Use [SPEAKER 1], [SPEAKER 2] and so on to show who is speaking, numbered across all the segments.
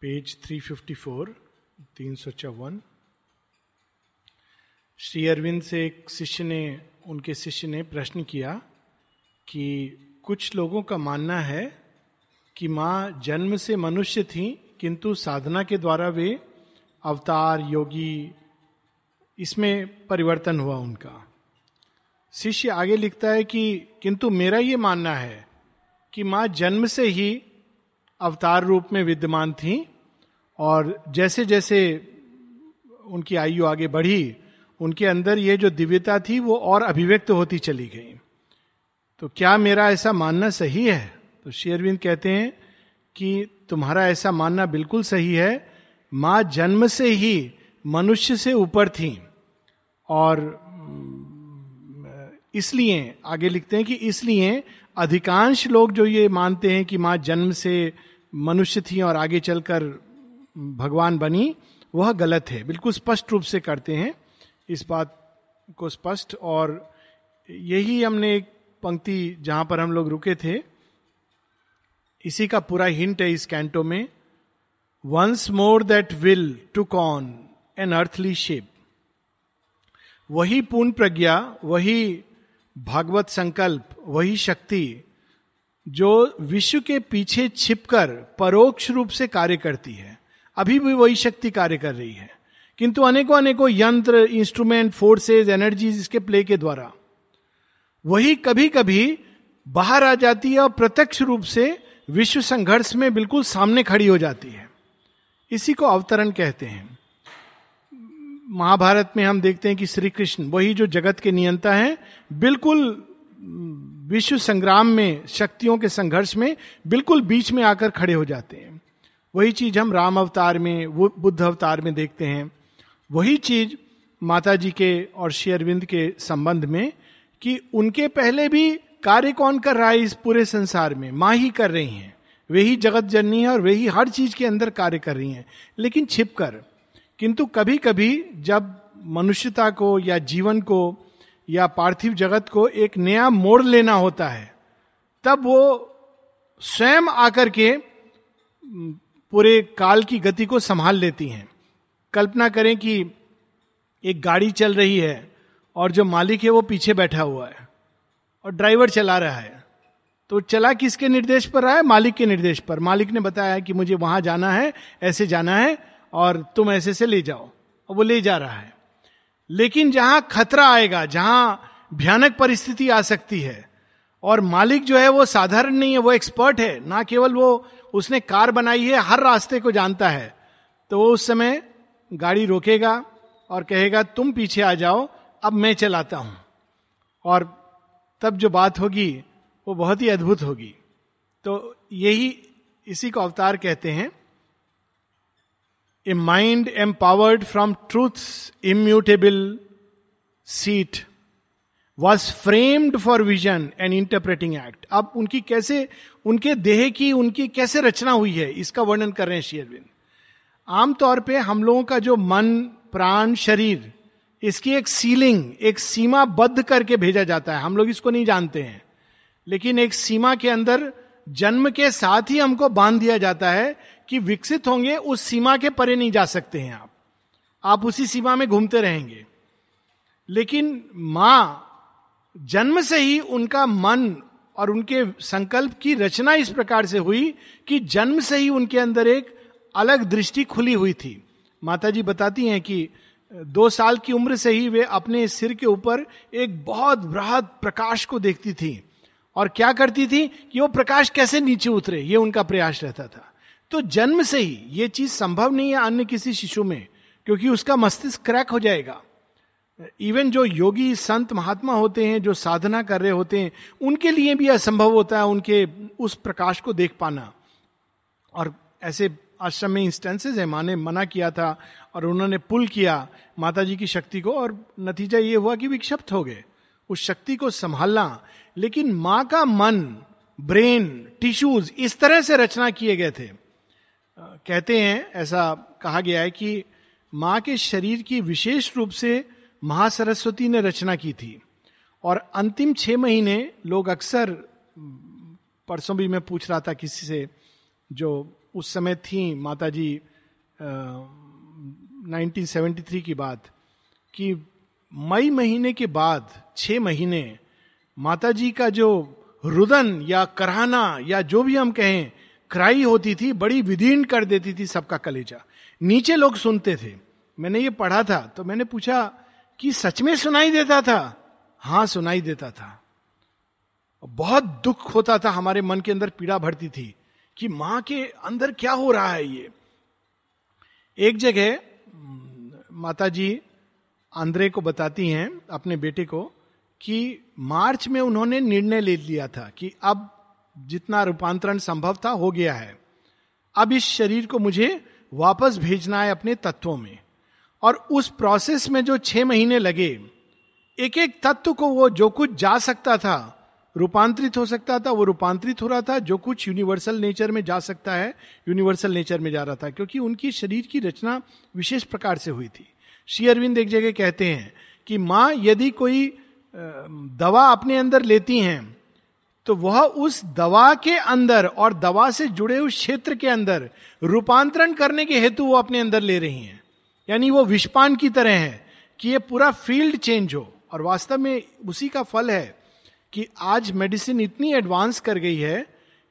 [SPEAKER 1] Page 354 तीन सौ चौवन श्री अरविंद से एक शिष्य ने, उनके शिष्य ने प्रश्न किया कि कुछ लोगों का मानना है कि माँ जन्म से मनुष्य थी, किंतु साधना के द्वारा वे अवतार, योगी, इसमें परिवर्तन हुआ उनका। शिष्य आगे लिखता है कि, किंतु मेरा ये मानना है कि माँ जन्म से ही अवतार रूप में विद्यमान थी और जैसे जैसे उनकी आयु आगे बढ़ी, उनके अंदर ये जो दिव्यता थी वो और अभिव्यक्त होती चली गई। तो क्या मेरा ऐसा मानना सही है? तो शेरविंद कहते हैं कि तुम्हारा ऐसा मानना बिल्कुल सही है। माँ जन्म से ही मनुष्य से ऊपर थी और इसलिए, आगे लिखते हैं कि इसलिए अधिकांश लोग जो ये मानते हैं कि माँ जन्म से मनुष्य थी और आगे चलकर भगवान बनी, वह गलत है। बिल्कुल स्पष्ट रूप से करते हैं इस बात को स्पष्ट। और यही हमने एक पंक्ति जहाँ पर हम लोग रुके थे। इसी का पूरा हिंट है इस कैंटो में। Once more that will to con an earthly shape. वही पूर्ण प्रज्ञा, वही भागवत संकल्प, वही शक्ति, जो विश्व के पीछे छिपकर परोक्ष रूप से कार्य करती है। अभी भी वही शक्ति कार्य कर रही है। किंतु अनेकों अनेकों यंत्र इंस्ट्रूमेंट फोर्सेज एनर्जीज इसके प्ले के द्वारा। वही कभी कभी बाहर आ जाती है और प्रत्यक्ष रूप से विश्व संघर्ष में बिल्कुल सामने खड़ी हो जाती है। इसी को अवतरण कहते हैं। महाभारत में हम देखते हैं कि श्री कृष्ण वही जो जगत के नियंता हैं, बिल्कुल विश्व संग्राम में, शक्तियों के संघर्ष में, बिल्कुल बीच में आकर खड़े हो जाते हैं। वही चीज़ हम राम अवतार में, वो बुद्ध अवतार में देखते हैं। वही चीज़ माता जी के और श्री अरविंद के संबंध में, कि उनके पहले भी कार्य कौन कर रहा है इस पूरे संसार में? माँ ही कर रही हैं। वही जगत जननी है और वही हर चीज़ के अंदर कार्य कर रही हैं। लेकिन छिप कर किंतु कभी कभी जब मनुष्यता को या जीवन को या पार्थिव जगत को एक नया मोड़ लेना होता है, तब वो स्वयं आकर के पूरे काल की गति को संभाल लेती हैं। कल्पना करें कि एक गाड़ी चल रही है और जो मालिक है वो पीछे बैठा हुआ है और ड्राइवर चला रहा है। तो चला किसके निर्देश पर रहा है? मालिक के निर्देश पर। मालिक ने बताया कि मुझे वहाँ जाना है, ऐसे जाना है और तुम ऐसे से ले जाओ। और वो ले जा रहा है। लेकिन जहाँ खतरा आएगा, जहाँ भयानक परिस्थिति आ सकती है, और मालिक जो है वो साधारण नहीं है, वो एक्सपर्ट है, ना केवल वो, उसने कार बनाई है, हर रास्ते को जानता है। तो वो उस समय गाड़ी रोकेगा और कहेगा, तुम पीछे आ जाओ, अब मैं चलाता हूँ। और तब जो बात होगी, वो बहुत ही अद्भुत होगी। तो यही, इसी को अवतार कहते हैं। A mind empowered from truth immutable seat was framed for vision and interpreting act अब उनकी कैसे, उनके देह की, उनकी कैसे रचना हुई है, इसका वर्णन कर रहे हैं शेयरविंद आमतौर पे हम लोगों का जो मन, प्राण, शरीर, इसकी एक सीलिंग एक सीमा बद्ध करके भेजा जाता है। हम लोग इसको नहीं जानते हैं। लेकिन एक सीमा के अंदर जन्म के साथ ही हमको बाँध दिया जाता है कि विकसित होंगे, उस सीमा के परे नहीं जा सकते हैं आप। आप उसी सीमा में घूमते रहेंगे। लेकिन माँ, जन्म से ही उनका मन और उनके संकल्प की रचना इस प्रकार से हुई कि जन्म से ही उनके अंदर एक अलग दृष्टि खुली हुई थी। माता जी बताती हैं कि दो साल की उम्र से ही वे अपने सिर के ऊपर एक बहुत बृहद प्रकाश को देखती थी। और क्या करती थी कि वो प्रकाश कैसे नीचे उतरे, ये उनका प्रयास रहता था। तो जन्म से ही ये चीज़ संभव नहीं है अन्य किसी शिशु में, क्योंकि उसका मस्तिष्क क्रैक हो जाएगा। इवन जो योगी, संत, महात्मा होते हैं, जो साधना कर रहे होते हैं, उनके लिए भी असंभव होता है उनके उस प्रकाश को देख पाना। और ऐसे आश्रम में इंस्टेंसेज है माँ ने मना किया था और उन्होंने पुल किया माता जी की शक्ति को, और नतीजा ये हुआ कि विक्षिप्त हो गए। उस शक्ति को संभालना, लेकिन माँ का मन, ब्रेन टिश्यूज इस तरह से रचना किए गए थे। कहते हैं, ऐसा कहा गया है कि माँ के शरीर की विशेष रूप से महासरस्वती ने रचना की थी। और अंतिम छह महीने लोग अक्सर परसों भी मैं पूछ रहा था किसी से, जो उस समय थी माता जी नाइनटीन सेवेंटी थ्री की बात, कि मई महीने के बाद, छह महीने माता जी का जो रुदन या कराना या जो भी हम कहें क्राई होती थी, बड़ी विदीर्ण कर देती थी सबका कलेजा। नीचे लोग सुनते थे। मैंने ये पढ़ा था तो मैंने पूछा कि सच में सुनाई देता था? हाँ, सुनाई देता था। बहुत दुख होता था, हमारे मन के अंदर पीड़ा भरती थी कि माँ के अंदर क्या हो रहा है ये। एक जगह माता जी आंद्रे को बताती हैं, अपने बेटे को, कि मार्च में उन्होंने निर्णय ले लिया था कि अब जितना रूपांतरण संभव था, हो गया है। अब इस शरीर को मुझे वापस भेजना है अपने तत्वों में। और उस प्रोसेस में जो छह महीने लगे एक एक तत्व को वो जो कुछ जा सकता था, रूपांतरित हो सकता था, वो रूपांतरित हो रहा था, जो कुछ यूनिवर्सल नेचर में जा सकता है यूनिवर्सल नेचर में जा रहा था, क्योंकि उनकी शरीर की रचना विशेष प्रकार से हुई थी। श्री अरविंद एक जगह कहते हैं कि माँ, यदि कोई दवा अपने अंदर लेती हैं तो वह उस दवा के अंदर और दवा से जुड़े उस क्षेत्र के अंदर रूपांतरण करने के हेतु वो अपने अंदर ले रही हैं। यानी वो विषपान की तरह है कि ये पूरा फ़ील्ड चेंज हो। और वास्तव में उसी का फल है कि आज मेडिसिन इतनी एडवांस कर गई है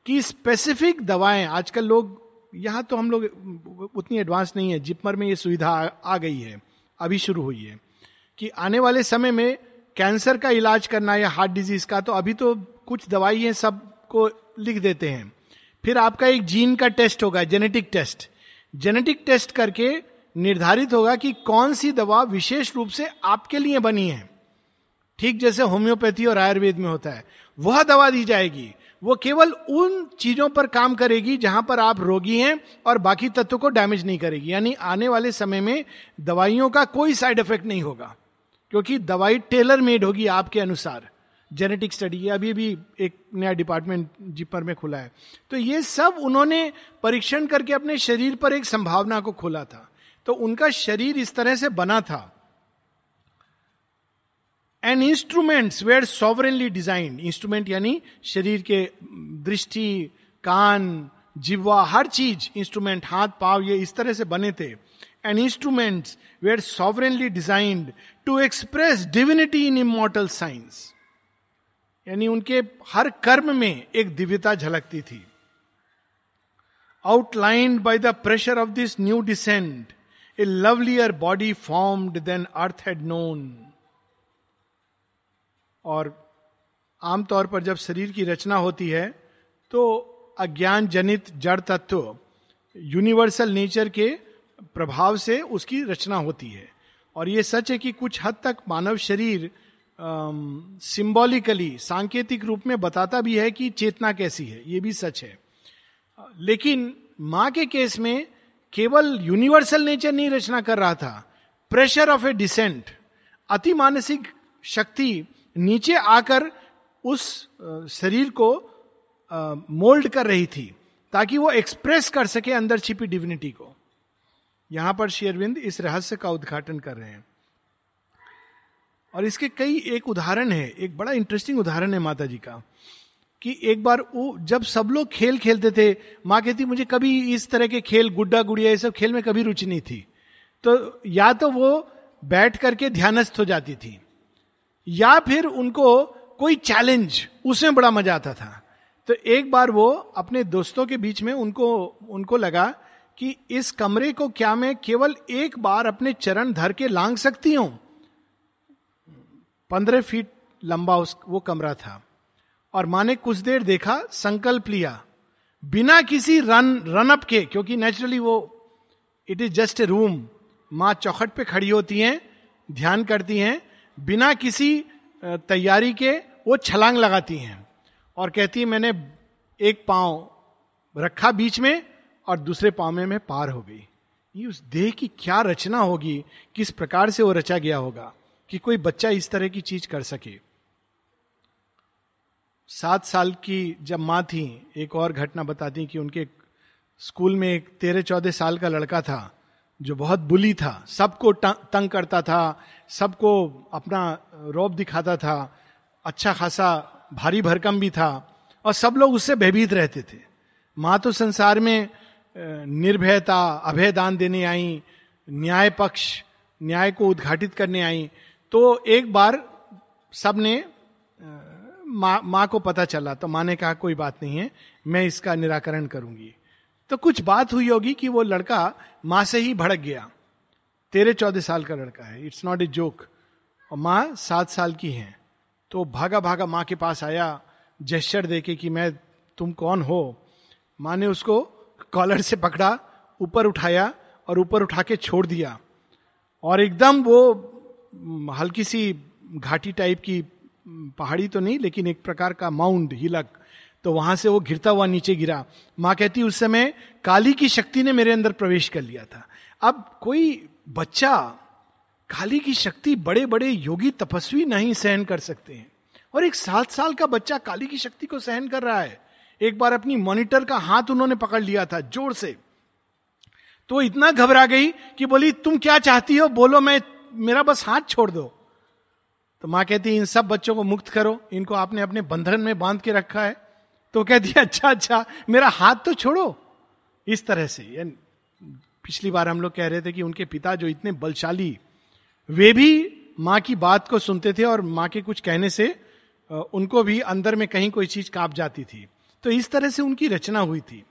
[SPEAKER 1] कि स्पेसिफिक दवाएँ, आजकल लोग, यहाँ तो हम लोग उतनी एडवांस नहीं है। जिपमर में ये सुविधा आ गई है। अभी शुरू हुई है कि आने वाले समय में कैंसर का इलाज करना या हार्ट डिज़ीज़ का तो अभी तो कुछ दवाई है, सबको लिख देते हैं। फिर आपका एक जीन का टेस्ट होगा जेनेटिक टेस्ट जेनेटिक टेस्ट करके निर्धारित होगा कि कौन सी दवा विशेष रूप से आपके लिए बनी है। ठीक जैसे होम्योपैथी और आयुर्वेद में होता है। वह दवा दी जाएगी। वो केवल उन चीज़ों पर काम करेगी जहाँ पर आप रोगी हैं और बाकी तत्वों को डैमेज नहीं करेगी। यानी आने वाले समय में दवाइयों का कोई साइड इफ़ेक्ट नहीं होगा। क्योंकि दवाई टेलर मेड होगी आपके अनुसार। जेनेटिक स्टडी अभी भी एक नया डिपार्टमेंट जिपर में खुला है। तो ये सब उन्होंने परीक्षण करके अपने शरीर पर एक संभावना को खोला था। तो उनका शरीर इस तरह से बना था। And instruments were sovereignly design instrument यानी शरीर के दृष्टि, कान जिवा हर चीज़ इंस्ट्रूमेंट हाथ, पाव, ये इस तरह से बने थे। And instruments were sovereignly designed to express divinity in immortal signs यानी उनके हर कर्म में एक दिव्यता झलकती थी। Outlined by the pressure of this new descent a lovelier body formed than earth had known और आमतौर पर जब शरीर की रचना होती है तो अज्ञान जनित जड़ तत्व यूनिवर्सल नेचर के प्रभाव से उसकी रचना होती है। और ये सच है कि कुछ हद तक मानव शरीर सिंबॉलिकली सांकेतिक रूप में बताता भी है कि चेतना कैसी है, ये भी सच है। लेकिन माँ के केस में केवल यूनिवर्सल नेचर नहीं रचना कर रहा था। प्रेशर ऑफ़ ए डिसेंट अति मानसिक शक्ति नीचे आकर उस शरीर को मोल्ड कर रही थी, ताकि वो एक्सप्रेस कर सके अंदर छिपी डिविनिटी को। यहाँ पर शेरविंद इस रहस्य का उद्घाटन कर रहे हैं। और इसके कई एक उदाहरण है, एक बड़ा इंटरेस्टिंग उदाहरण है माता जी का, कि एक बार वो, जब सब लोग खेल खेलते थे, माँ कहती, मुझे कभी इस तरह के खेल, गुड्डा गुड़िया, ये सब खेल में कभी रुचि नहीं थी। तो या तो वो बैठ करके ध्यानस्थ हो जाती थी, या फिर उनको कोई चैलेंज उसमें बड़ा मज़ा आता था। तो एक बार वो अपने दोस्तों के बीच में उनको उनको लगा कि इस कमरे को क्या मैं केवल एक बार अपने चरण धर के लांग सकती हूँ? पंद्रह फीट लंबा उस, वो कमरा था। और माँ ने कुछ देर देखा, संकल्प लिया। बिना किसी रन रन अप के, क्योंकि नेचुरली वो it is just a room माँ चौखट पे खड़ी होती हैं, ध्यान करती हैं। बिना किसी तैयारी के वो छलांग लगाती हैं। और कहती है, मैंने एक पाँव रखा बीच में और दूसरे पाँव में मैं पार हो गई। ये उस देह की क्या रचना होगी? किस प्रकार से वो रचा गया होगा? कि कोई बच्चा इस तरह की चीज़ कर सके। सात साल की जब माँ थी, एक और घटना बताती कि उनके स्कूल में एक तेरह चौदह साल का लड़का था, जो बहुत बुली था, सबको तंग करता था, सबको अपना रौब दिखाता था अच्छा खासा भारी भरकम भी था, और सब लोग उससे भयभीत रहते थे। माँ तो संसार में निर्भयता अभय दान देने आई न्याय पक्ष न्याय को उद्घाटित करने आई तो एक बार सबने माँ माँ को पता चला तो माँ ने कहा, कोई बात नहीं है, मैं इसका निराकरण करूँगी। तो कुछ बात हुई होगी कि वो लड़का माँ से ही भड़क गया। तेरह चौदह साल का लड़का है इट्स नॉट ए जोक और माँ सात साल की है। तो भागा भागा माँ के पास आया जेस्चर देके कि मैं, तुम कौन हो? माँ ने उसको कॉलर से पकड़ा, ऊपर उठाया और ऊपर उठा के छोड़ दिया। और एकदम वो हल्की सी घाटी टाइप की पहाड़ी तो नहीं, लेकिन एक प्रकार का माउंड, हिलक। तो वहाँ से वो घिरता हुआ नीचे गिरा। माँ कहती, उस समय काली की शक्ति ने मेरे अंदर प्रवेश कर लिया था। अब कोई बच्चा काली की शक्ति बड़े बड़े योगी तपस्वी नहीं सहन कर सकते हैं। और एक सात साल का बच्चा काली की शक्ति को सहन कर रहा है। एक बार अपनी मॉनिटर का हाथ उन्होंने पकड़ लिया था, ज़ोर से। तो इतना घबरा गई कि बोली, तुम क्या चाहती हो? बोलो, मैं मेरा बस हाथ छोड़ दो। तो माँ कहती, इन सब बच्चों को मुक्त करो। इनको आपने अपने बंधन में बाँध के रखा है। तो कहती है अच्छा अच्छा मेरा हाथ तो छोड़ो। इस तरह से पिछली बार हम लोग कह रहे थे कि उनके पिता जो इतने बलशाली, वे भी माँ की बात को सुनते थे और माँ के कुछ कहने से उनको भी अंदर में कहीं कोई चीज़ काँप जाती थी। तो इस तरह से उनकी रचना हुई थी।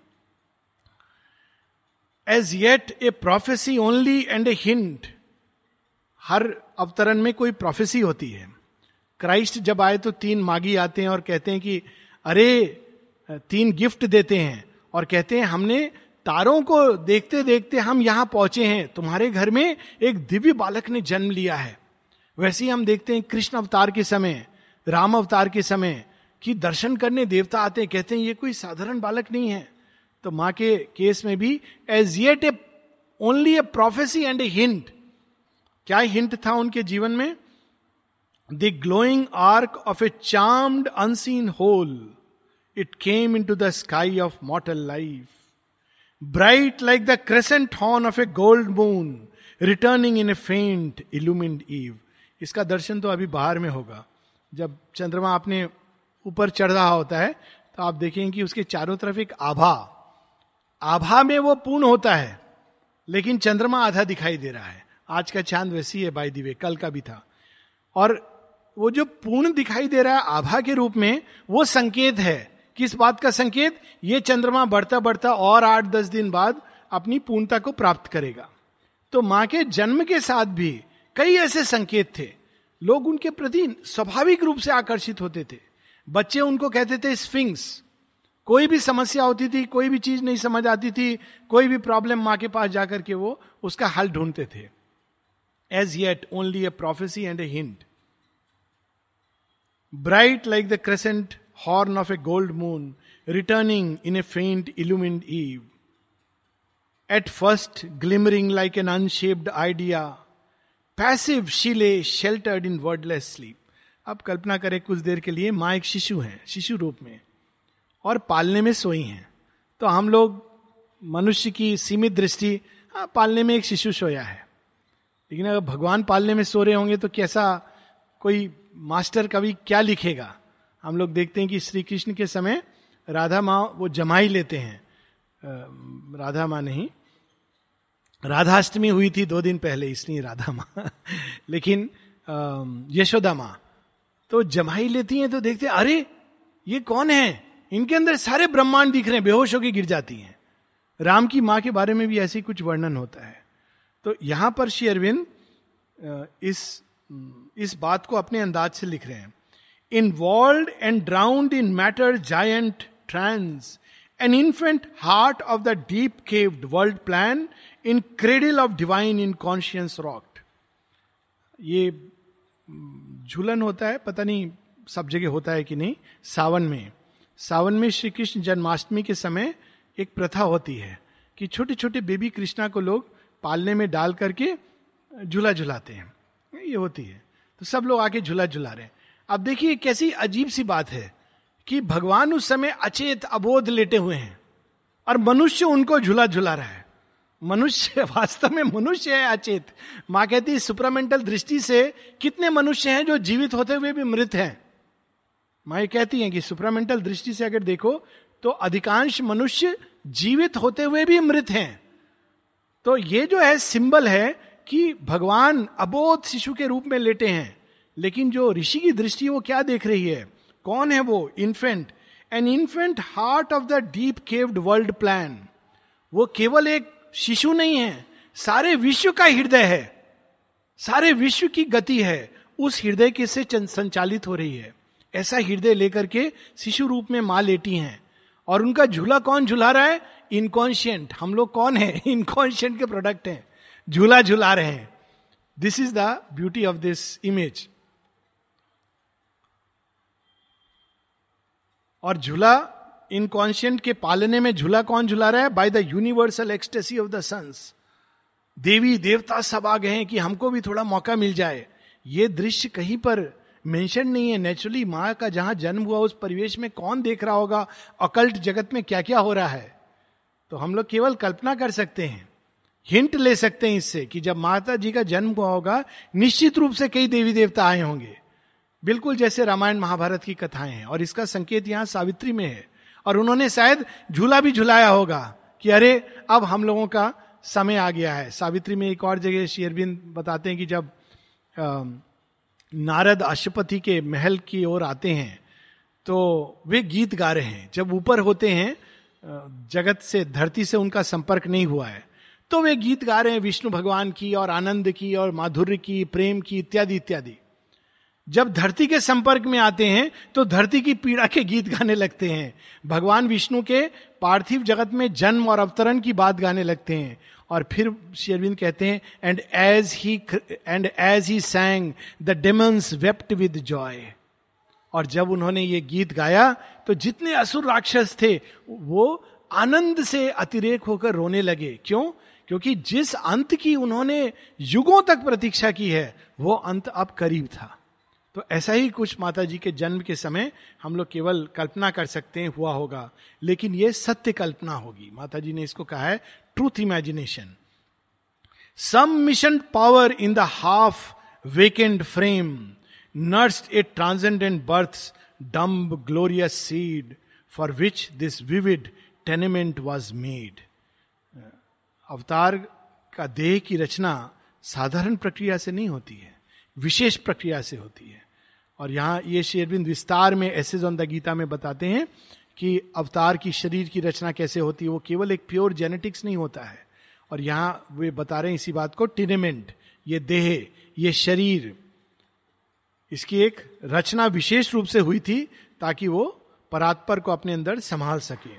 [SPEAKER 1] As yet a prophecy only and a hint हर अवतरण में कोई प्रोफेसी होती है। क्राइस्ट जब आए तो तीन मागी आते हैं और कहते हैं कि, अरे, तीन गिफ्ट देते हैं। और कहते हैं, हमने तारों को देखते देखते हम यहाँ पहुँचे हैं। तुम्हारे घर में एक दिव्य बालक ने जन्म लिया है। वैसे ही हम देखते हैं कृष्ण अवतार के समय, राम अवतार के समय कि दर्शन करने देवता आते हैं। कहते हैं, ये कोई साधारण बालक नहीं है। तो माँ के केस में भी as yet a only a prophecy and a hint क्या हिंट था उनके जीवन में? The glowing arc of a charmed unseen whole it came into the sky of mortal life bright like the crescent horn of a gold moon returning in a faint illumined eve इसका दर्शन तो अभी बाहर में होगा। जब चंद्रमा आपने ऊपर चढ़ रहा होता है तो आप देखेंगे कि उसके चारों तरफ़ एक आभा। आभा में वो पूर्ण होता है, लेकिन चंद्रमा आधा दिखाई दे रहा है। आज का चाँद वैसी है बाई दिवे कल का भी था। और वो जो पूर्ण दिखाई दे रहा है आभा के रूप में, वो संकेत है। किस बात का संकेत? ये चंद्रमा बढ़ता बढ़ता और आठ दस दिन बाद अपनी पूर्णता को प्राप्त करेगा। तो माँ के जन्म के साथ भी कई ऐसे संकेत थे। लोग उनके प्रति स्वाभाविक रूप से आकर्षित होते थे। बच्चे उनको कहते थे स्फिंग्स कोई भी समस्या होती थी, कोई भी चीज़ नहीं समझ आती थी, कोई भी प्रॉब्लम माँ के पास जाकर के वो उसका हल ढूंढते थे। As yet only a prophecy and a hint bright like the crescent horn of a gold moon returning in a faint illumined eve at first glimmering like an unshaped idea passive she lay sheltered in wordless sleep अब कल्पना करें कुछ देर के लिए माँ एक शिशु है, शिशु रूप में, और पालने में सोई हैं। तो हम लोग मनुष्य की सीमित दृष्टि हाँ पालने में एक शिशु सोया है। लेकिन अगर भगवान पालने में सो रहे होंगे तो कैसा कोई मास्टर कवि क्या लिखेगा? हम लोग देखते हैं कि श्री कृष्ण के समय राधा माँ वो जमाई लेते हैं। राधा माँ नहीं, राधाष्टमी हुई थी दो दिन पहले, इसलिए राधा माँ। लेकिन यशोदा माँ तो जमाई लेती हैं तो देखते हैं, अरे, ये कौन है? इनके अंदर सारे ब्रह्मांड दिख रहे हैं, बेहोश होकर गिर जाती हैं। राम की माँ के बारे में भी ऐसी कुछ वर्णन होता है। तो यहाँ पर श्री अरविंद इस इस बात को अपने अंदाज से लिख रहे हैं। Involve and drowned in matter giant trance an infant heart of the deep caved world plan in cradle of divine inconscience rocked ये झूलन होता है, पता नहीं सब जगह होता है कि नहीं, सावन में। सावन में श्री कृष्ण जन्माष्टमी के समय एक प्रथा होती है कि छोटे छोटे बेबी कृष्णा को लोग पालने में डाल करके झूला झुलाते हैं। ये होती है। तो सब लोग आके झूला झुला रहे हैं। अब देखिए कैसी अजीब सी बात है कि भगवान उस समय अचेत अबोध लेटे हुए हैं और मनुष्य उनको झूला झुला रहा है। मनुष्य वास्तव में मनुष्य है अचेत। माँ कहती सुपरामेंटल दृष्टि से कितने मनुष्य हैं जो जीवित होते हुए भी मृत हैं? माँ ये कहती हैं कि सुपरामेंटल दृष्टि से अगर देखो तो अधिकांश मनुष्य जीवित होते हुए भी मृत हैं। तो ये जो है सिंबल है कि भगवान अबोध शिशु के रूप में लेटे हैं, लेकिन जो ऋषि की दृष्टि वो क्या देख रही है? कौन है वो? Infant an infant heart of the deep caved world plan वो केवल एक शिशु नहीं है, सारे विश्व का हृदय है, सारे विश्व की गति है, उस हृदय के से संचालित हो रही है। ऐसा हृदय लेकर के शिशु रूप में माँ लेटी हैं। और उनका झूला कौन झुला रहा है? इनकॉन्शियंट हम लोग कौन है? इनकॉन्शियंट के प्रोडक्ट हैं। झूला झुला रहे हैं। This is the beauty of this image और झूला इनकॉन्शियंट के पालने में झूला कौन झुला रहा है? By the universal ecstasy of the suns देवी देवता सब आ गए हैं कि हमको भी थोड़ा मौका मिल जाए। ये दृश्य कहीं पर मेंशन नहीं है नेचुरली माँ का जहाँ जन्म हुआ, उस परिवेश में कौन देख रहा होगा? अकल्ट जगत में क्या क्या हो रहा है? तो हम लोग केवल कल्पना कर सकते हैं, हिंट ले सकते हैं इससे कि जब माता जी का जन्म हुआ होगा, निश्चित रूप से कई देवी देवता आए होंगे। बिल्कुल जैसे रामायण महाभारत की कथाएँ हैं, और इसका संकेत यहाँ सावित्री में है। और उन्होंने शायद झूला भी झुलाया होगा कि अरे, अब हम लोगों का समय आ गया है। सावित्री में एक और जगह शेरबिंद बताते हैं कि जब नारद अशुपति के महल की ओर आते हैं तो वे गीत गा रहे हैं। जब ऊपर होते हैं जगत से, धरती से उनका संपर्क नहीं हुआ है तो वे गीत गा रहे हैं विष्णु भगवान की और आनंद की और माधुर्य की, प्रेम की इत्यादि इत्यादि। जब धरती के संपर्क में आते हैं तो धरती की पीड़ा के गीत गाने लगते हैं। भगवान विष्णु के पार्थिव जगत में जन्म और अवतरण की बात गाने लगते हैं। और फिर शेरविंद कहते हैं and as he and as he sang the demons wept with joy और जब उन्होंने ये गीत गाया तो जितने असुर राक्षस थे, वो आनंद से अतिरेक होकर रोने लगे। क्यों? क्योंकि जिस अंत की उन्होंने युगों तक प्रतीक्षा की है, वो अंत अब करीब था। तो ऐसा ही कुछ माता जी के जन्म के समय हम लोग केवल कल्पना कर सकते हैं, हुआ होगा। लेकिन ये सत्य कल्पना होगी। माता जी ने इसको कहा है truth imagination some mission power in the half wakened frame nursed a transcendent birth dumb glorious seed for which this vivid tenement was made अवतार का देह की रचना साधारण प्रक्रिया से नहीं होती है, विशेष प्रक्रिया से होती है। और यहाँ ये शेरबिंद विस्तार में ऐसे ऑन द गीता में बताते हैं कि अवतार की शरीर की रचना कैसे होती है, वो केवल एक प्योर जेनेटिक्स नहीं होता है। और यहाँ वे बता रहे हैं इसी बात को, टिनेमेंट, ये देह, ये शरीर, इसकी एक रचना विशेष रूप से हुई थी ताकि वो परात्पर को अपने अंदर संभाल सके।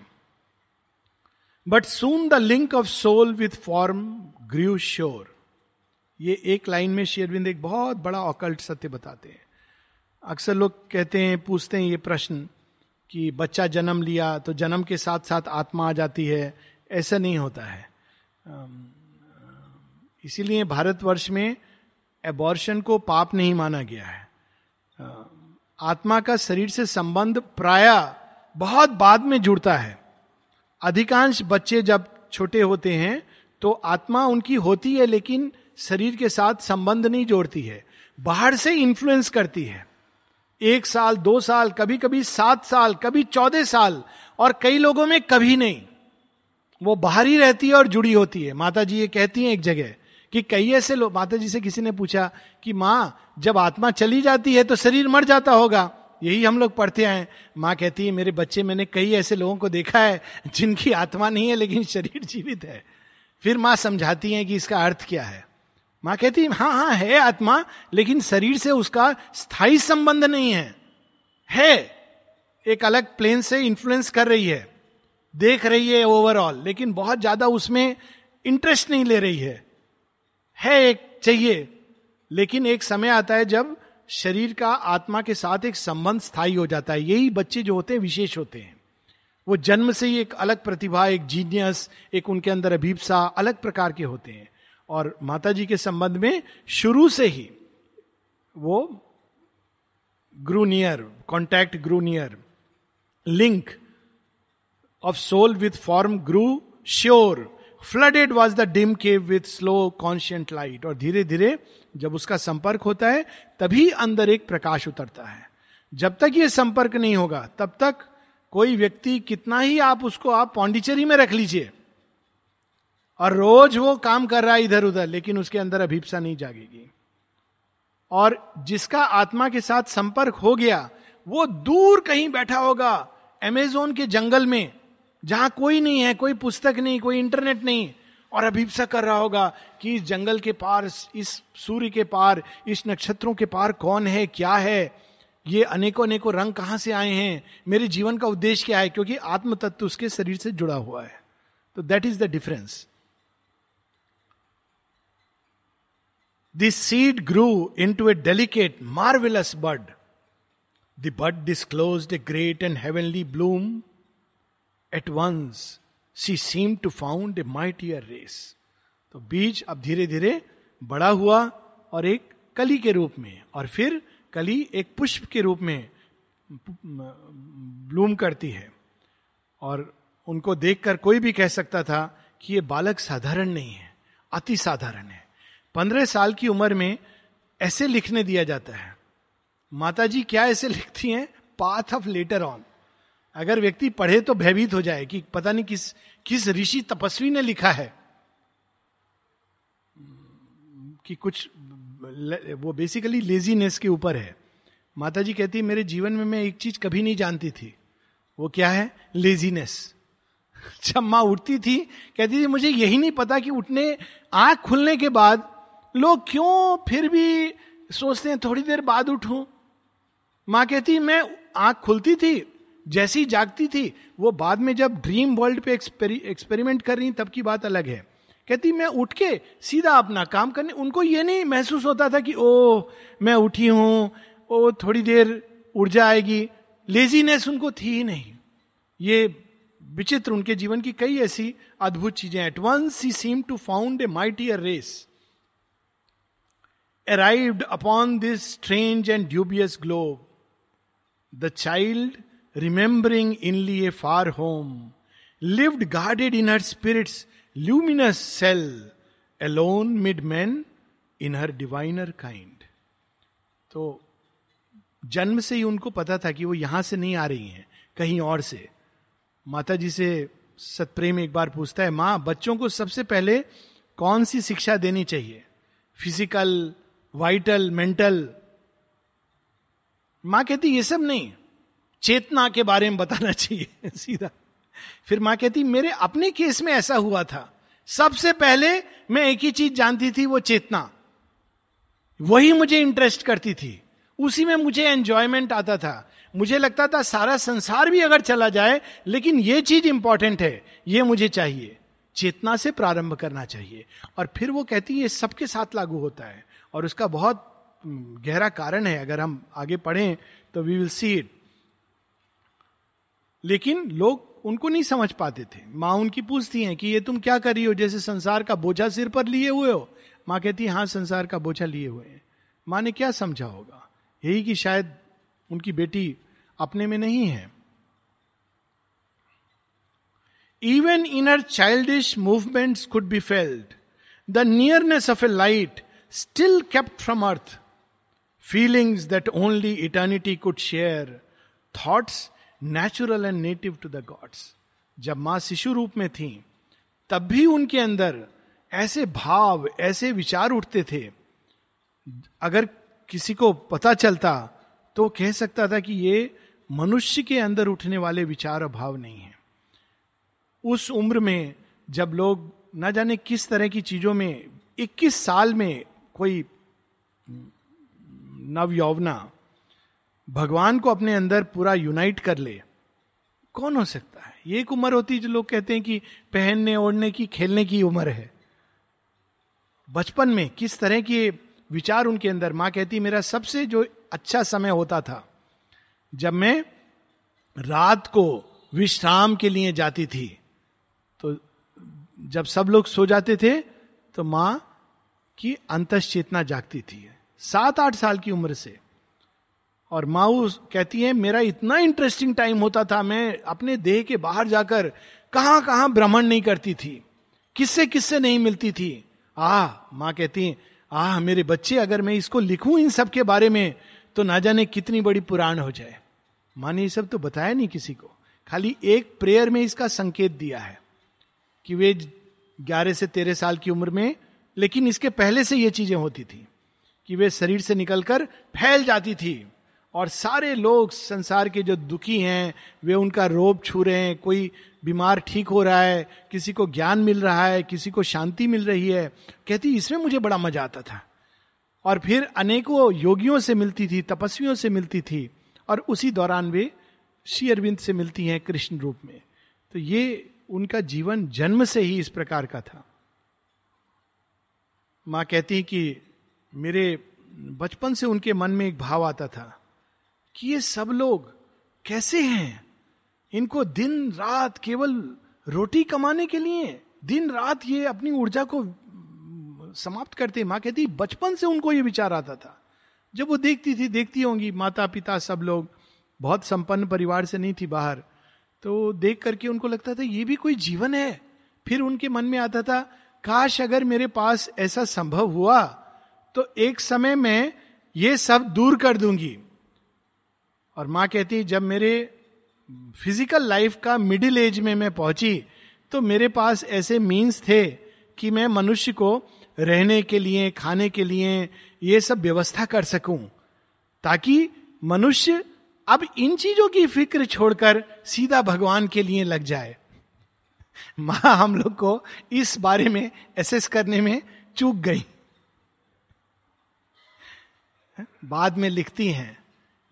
[SPEAKER 1] But soon the link of soul with form grew sure ये एक लाइन में शेरविंद एक बहुत बड़ा ऑकल्ट सत्य बताते हैं। अक्सर लोग कहते हैं, पूछते हैं ये प्रश्न कि बच्चा जन्म लिया तो जन्म के साथ साथ आत्मा आ जाती है, ऐसा नहीं होता है। इसीलिए भारतवर्ष में एबॉर्शन को पाप नहीं माना गया है। आत्मा का शरीर से संबंध प्राय बहुत बाद में जुड़ता है। अधिकांश बच्चे जब छोटे होते हैं तो आत्मा उनकी होती है, लेकिन शरीर के साथ संबंध नहीं जोड़ती है। बाहर से इन्फ्लुएंस करती है। एक साल, दो साल कभी कभी सात साल, कभी चौदह साल, और कई लोगों में कभी नहीं। वो बाहर ही रहती है और जुड़ी होती है। माता जी ये कहती हैं एक जगह कि कई ऐसे लोग माता जी से किसी ने पूछा कि, माँ, जब आत्मा चली जाती है तो शरीर मर जाता होगा। यही हम लोग पढ़ते हैं। माँ कहती है, मेरे बच्चे, मैंने कई ऐसे लोगों को देखा है जिनकी आत्मा नहीं है, लेकिन शरीर जीवित है। फिर माँ समझाती हैं कि इसका अर्थ क्या है। माँ कहती हाँ हाँ है आत्मा, लेकिन शरीर से उसका स्थायी संबंध नहीं है। है, एक अलग प्लेन से इंफ्लुएंस कर रही है, देख रही है ओवरऑल लेकिन बहुत ज़्यादा उसमें इंटरेस्ट नहीं ले रही है। है एक, चाहिए, लेकिन एक समय आता है जब शरीर का आत्मा के साथ एक संबंध स्थायी हो जाता है। यही बच्चे जो होते हैं, विशेष होते हैं। वो जन्म से ही एक अलग प्रतिभा, एक जीनियस एक उनके अंदर अभीपसा, अलग प्रकार के होते हैं। और माता जी के संबंध में शुरू से ही वो grew nearer contact grew nearer link of soul with form grew sure flooded was the dim cave with slow conscient light और धीरे धीरे जब उसका संपर्क होता है, तभी अंदर एक प्रकाश उतरता है। जब तक ये संपर्क नहीं होगा, तब तक कोई व्यक्ति कितना ही आप उसको, आप पौंडिचेरी में रख लीजिए और रोज वो काम कर रहा है इधर उधर, लेकिन उसके अंदर अभिप्सा नहीं जागेगी। और जिसका आत्मा के साथ संपर्क हो गया, वो दूर कहीं बैठा होगा एमेजोन के जंगल में, जहाँ कोई नहीं है, कोई पुस्तक नहीं, कोई इंटरनेट नहीं, और अभिप्सा कर रहा होगा कि इस जंगल के पार, इस सूर्य के पार, इस नक्षत्रों के पार कौन है, क्या है, ये अनेकों अनेकों रंग कहाँ से आए हैं, मेरे जीवन का उद्देश्य क्या है, क्योंकि आत्म तत्व उसके शरीर से जुड़ा हुआ है। तो that is the difference seed grew into a delicate marvellous bird the bird disclose a great and heavenly bloom at once she seem to found a mightier race तो बीज अब धीरे धीरे बड़ा हुआ और एक कली के रूप में, और फिर कली एक पुष्प के रूप में, ब्लूम करती है। और उनको देखकर कोई भी कह सकता था कि ये बालक साधारण नहीं है, अति साधारण है। पंद्रह साल की उम्र में ऐसे लिखने दिया जाता है। माता जी क्या ऐसे लिखती हैं? पाथ ऑफ़ लेटर ऑन अगर व्यक्ति पढ़े तो भयभीत हो जाए कि पता नहीं किस किस ऋषि तपस्वी ने लिखा है। कि कुछ वो बेसिकली लेजीनेस के ऊपर है। माता जी कहती है, मेरे जीवन में मैं एक चीज़ कभी नहीं जानती थी। वो क्या है? लेजीनेस जब माँ उठती थी, कहती थी, मुझे यही नहीं पता कि उठने, आँख खुलने के बाद लोग क्यों फिर भी सोचते हैं, थोड़ी देर बाद उठूं? माँ कहती, मैं, आँख खुलती थी, जैसी जागती थी, वो बाद में जब ड्रीम वर्ल्ड पे एक्सपेरिमेंट कर रही, तब की बात अलग है। कहती, मैं उठ के सीधा अपना काम करने, उनको ये नहीं महसूस होता था कि ओ मैं उठी हूँ ओ थोड़ी देर ऊर्जा आएगी। लेजीनेस उनको थी ही नहीं। ये विचित्र, उनके जीवन की कई ऐसी अद्भुत चीज़ें at once he seem to found a mightier race arrived upon this strange and dubious globe the child remembering inly a far home, lived guarded in her spirit's luminous cell, alone mid men in her diviner kind. तो जन्म से ही उनको पता था कि वो यहाँ से नहीं आ रही हैं कहीं और से माता जी से सतप्रेम एक बार पूछता है माँ बच्चों को सबसे पहले कौन सी शिक्षा देनी चाहिए फ़िज़िकल वाइटल मेंटल माँ कहती, ये सब नहीं, चेतना के बारे में बताना चाहिए। सीधा। फिर माँ कहती, मेरे अपने केस में ऐसा हुआ था। सबसे पहले मैं एक ही चीज़ जानती थी, वो चेतना। वही मुझे इंटरेस्ट करती थी। उसी में मुझे एंजॉयमेंट आता था। मुझे लगता था, सारा संसार भी अगर चला जाए, लेकिन ये चीज़ इंपॉर्टेंट है, ये मुझे चाहिए। चेतना से प्रारंभ करना चाहिए। और फिर वो कहती है सबके साथ लागू होता है। और उसका बहुत गहरा कारण है, अगर हम आगे पढ़ें तो वी विल सी इट लेकिन लोग उनको नहीं समझ पाते थे। माँ उनकी पूछती हैं कि ये तुम क्या कर रही हो? जैसे संसार का बोझा सिर पर लिए हुए हो। माँ कहती है हाँ संसार का बोझा लिए हुए हैं। माँ ने क्या समझा होगा? यही कि शायद उनकी बेटी अपने में नहीं है। Even in her childish movements could be felt the nearness of a light still kept from earth feelings that only eternity could share thoughts natural and native to the gods जब माँ शिशु रूप में थी, तब भी उनके अंदर ऐसे भाव, ऐसे विचार उठते थे। अगर किसी को पता चलता तो कह सकता था कि ये मनुष्य के अंदर उठने वाले विचार और भाव नहीं है। उस उम्र में जब लोग न जाने किस तरह की चीज़ों में 21 साल में कोई नव यौवना भगवान को अपने अंदर पूरा यूनाइट कर ले, कौन हो सकता है? ये एक उम्र होती है जो लोग कहते हैं कि पहनने, ओढ़ने की, खेलने की उम्र है। बचपन में किस तरह के विचार उनके अंदर? माँ कहती, मेरा सबसे जो अच्छा समय होता था, जब मैं रात को विश्राम के लिए जाती थी तो जब सब लोग सो जाते थे तो माँ की अंत चेतना जागती थी। सात आठ साल की उम्र से। और माऊ कहती है, मेरा इतना इंटरेस्टिंग टाइम होता था, मैं अपने देह के बाहर जाकर कहाँ कहाँ भ्रमण नहीं करती थी। किससे किससे नहीं मिलती थी? आ माँ कहती है, आह, मेरे बच्चे, अगर मैं इसको लिखूं इन सब के बारे में तो ना जाने कितनी बड़ी पुराण हो जाए। माँ ने ये सब तो बताया नहीं किसी को। खाली एक प्रेयर में इसका संकेत दिया है कि वे ग्यारह से तेरह साल की उम्र में लेकिन इसके पहले से ये चीज़ें होती थी कि वे शरीर से निकलकर फैल जाती थी और सारे लोग संसार के जो दुखी हैं, वे उनका रोब छू रहे हैं। कोई बीमार ठीक हो रहा है, किसी को ज्ञान मिल रहा है, किसी को शांति मिल रही है, कहती, इसमें मुझे बड़ा मज़ा आता था। और फिर अनेकों योगियों से मिलती थी, तपस्वियों से मिलती थी और उसी दौरान वे श्री अरविंद से मिलती हैं कृष्ण रूप में। तो ये उनका जीवन जन्म से ही इस प्रकार का था। माँ कहती कि मेरे बचपन से उनके मन में एक भाव आता था कि ये सब लोग कैसे हैं? इनको दिन रात केवल रोटी कमाने के लिए दिन रात ये अपनी ऊर्जा को समाप्त करते माँ कहती बचपन से उनको ये विचार आता था। जब वो देखती थी, देखती होंगी माता पिता सब लोग, बहुत संपन्न परिवार से नहीं थी बाहर तो देख करके उनको लगता था, ये भी कोई जीवन है? फिर उनके मन में आता था काश अगर मेरे पास ऐसा संभव हुआ तो एक समय में ये सब दूर कर दूँगी। और माँ कहती, जब मेरे फ़िज़िकल लाइफ का मिडिल एज में मैं पहुँची तो मेरे पास ऐसे मीन्स थे कि मैं मनुष्य को रहने के लिए, खाने के लिए ये सब व्यवस्था कर सकूँ, ताकि मनुष्य अब इन चीज़ों की फ़िक्र छोड़कर सीधा भगवान के लिए लग जाए। माँ हम लोग को इस बारे में एसेस करने में चूक गई। बाद में लिखती हैं,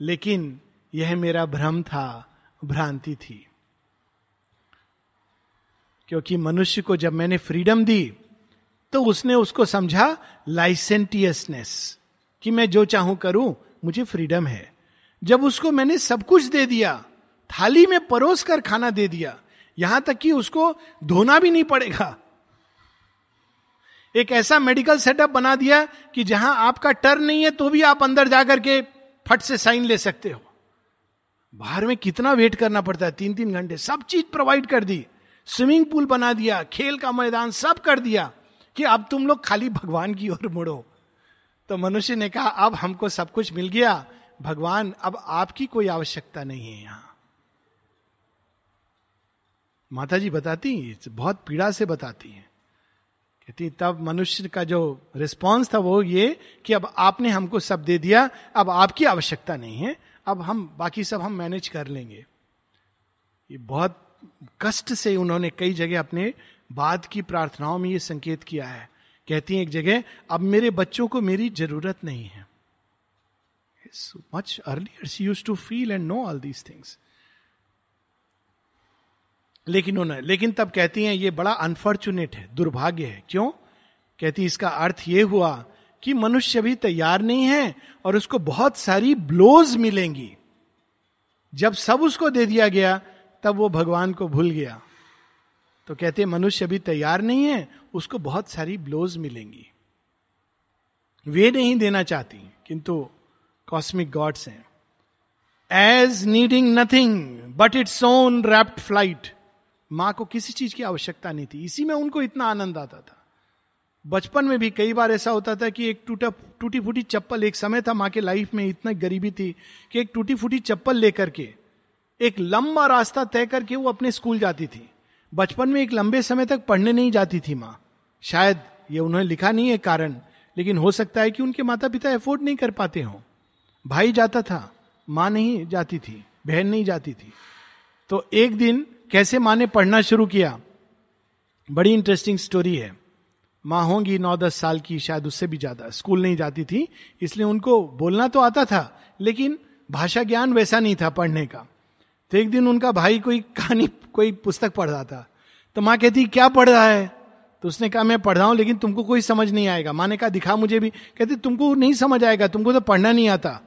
[SPEAKER 1] लेकिन यह मेरा भ्रम था, भ्रांति थी। क्योंकि मनुष्य को जब मैंने फ्रीडम दी तो उसने उसको समझा लाइसेंटियसनेस कि मैं जो चाहूँ करूँ, मुझे फ्रीडम है। जब उसको मैंने सब कुछ दे दिया, थाली में परोस कर खाना दे दिया यहाँ तक कि उसको धोना भी नहीं पड़ेगा। एक ऐसा मेडिकल सेटअप बना दिया कि जहाँ आपका टर्न नहीं है तो भी आप अंदर जाकर के फट से साइन ले सकते हो। बाहर में कितना वेट करना पड़ता है? तीन तीन घंटे। सब चीज़ प्रोवाइड कर दी। स्विमिंग पूल बना दिया, खेल का मैदान सब कर दिया कि अब तुम लोग खाली भगवान की ओर मुड़ो। तो मनुष्य ने कहा, अब हमको सब कुछ मिल गया। भगवान, अब आपकी कोई आवश्यकता नहीं है यहाँ। माता जी बताती बहुत पीड़ा से बताती हैं। कहती तब मनुष्य का जो रिस्पॉन्स था वो ये कि अब आपने हमको सब दे दिया, अब आपकी आवश्यकता नहीं है, अब हम, बाकी सब हम मैनेज कर लेंगे। ये बहुत कष्ट से उन्होंने कई जगह अपने बाद की प्रार्थनाओं में ये संकेत किया है। कहती हैं एक जगह, अब मेरे बच्चों को मेरी ज़रूरत नहीं है। Much earlier she used to feel and know all these things लेकिन उन्होंने, लेकिन तब कहती हैं, ये बड़ा अनफॉर्चुनेट है, दुर्भाग्य है. क्यों? कहती इसका अर्थ ये हुआ कि मनुष्य भी तैयार नहीं है और उसको बहुत सारी ब्लोज मिलेंगी। जब सब उसको दे दिया गया, तब वो भगवान को भूल गया। तो कहते मनुष्य अभी तैयार नहीं है, उसको बहुत सारी ब्लोज मिलेंगी। वे नहीं देना चाहती, किंतु कॉस्मिक गॉड्स हैं। As needing nothing but its own rapt flight माँ को किसी चीज़ की आवश्यकता नहीं थी। इसी में उनको इतना आनंद आता था। बचपन में भी कई बार ऐसा होता था कि एक टूटा टूटी फूटी चप्पल एक समय था माँ के लाइफ में इतना गरीबी थी कि एक टूटी फूटी चप्पल लेकर के, एक लंबा रास्ता तय करके वो अपने स्कूल जाती थी। बचपन में एक लंबे समय तक पढ़ने नहीं जाती थी माँ। शायद ये उन्होंने लिखा नहीं है कारण, लेकिन हो सकता है कि उनके माता पिता एफोर्ड नहीं कर पाते हो। भाई जाता था, माँ नहीं जाती थी, बहन नहीं जाती थी। तो एक दिन कैसे माँ ने पढ़ना शुरू किया? बड़ी इंटरेस्टिंग स्टोरी है। माँ होंगी नौ दस साल की, शायद उससे भी ज़्यादा। स्कूल नहीं जाती थी, इसलिए उनको बोलना तो आता था, लेकिन भाषा ज्ञान वैसा नहीं था पढ़ने का। तो एक दिन उनका भाई कोई कहानी, कोई पुस्तक पढ़ रहा था। तो माँ कहती, क्या पढ़ रहा है? तो उसने कहा, मैं पढ़ रहा हूँ, लेकिन तुमको कोई समझ नहीं आएगा। माँ ने कहा, दिखा मुझे भी। कहती, तुमको नहीं समझ आएगा, तुमको तो पढ़ना नहीं आता।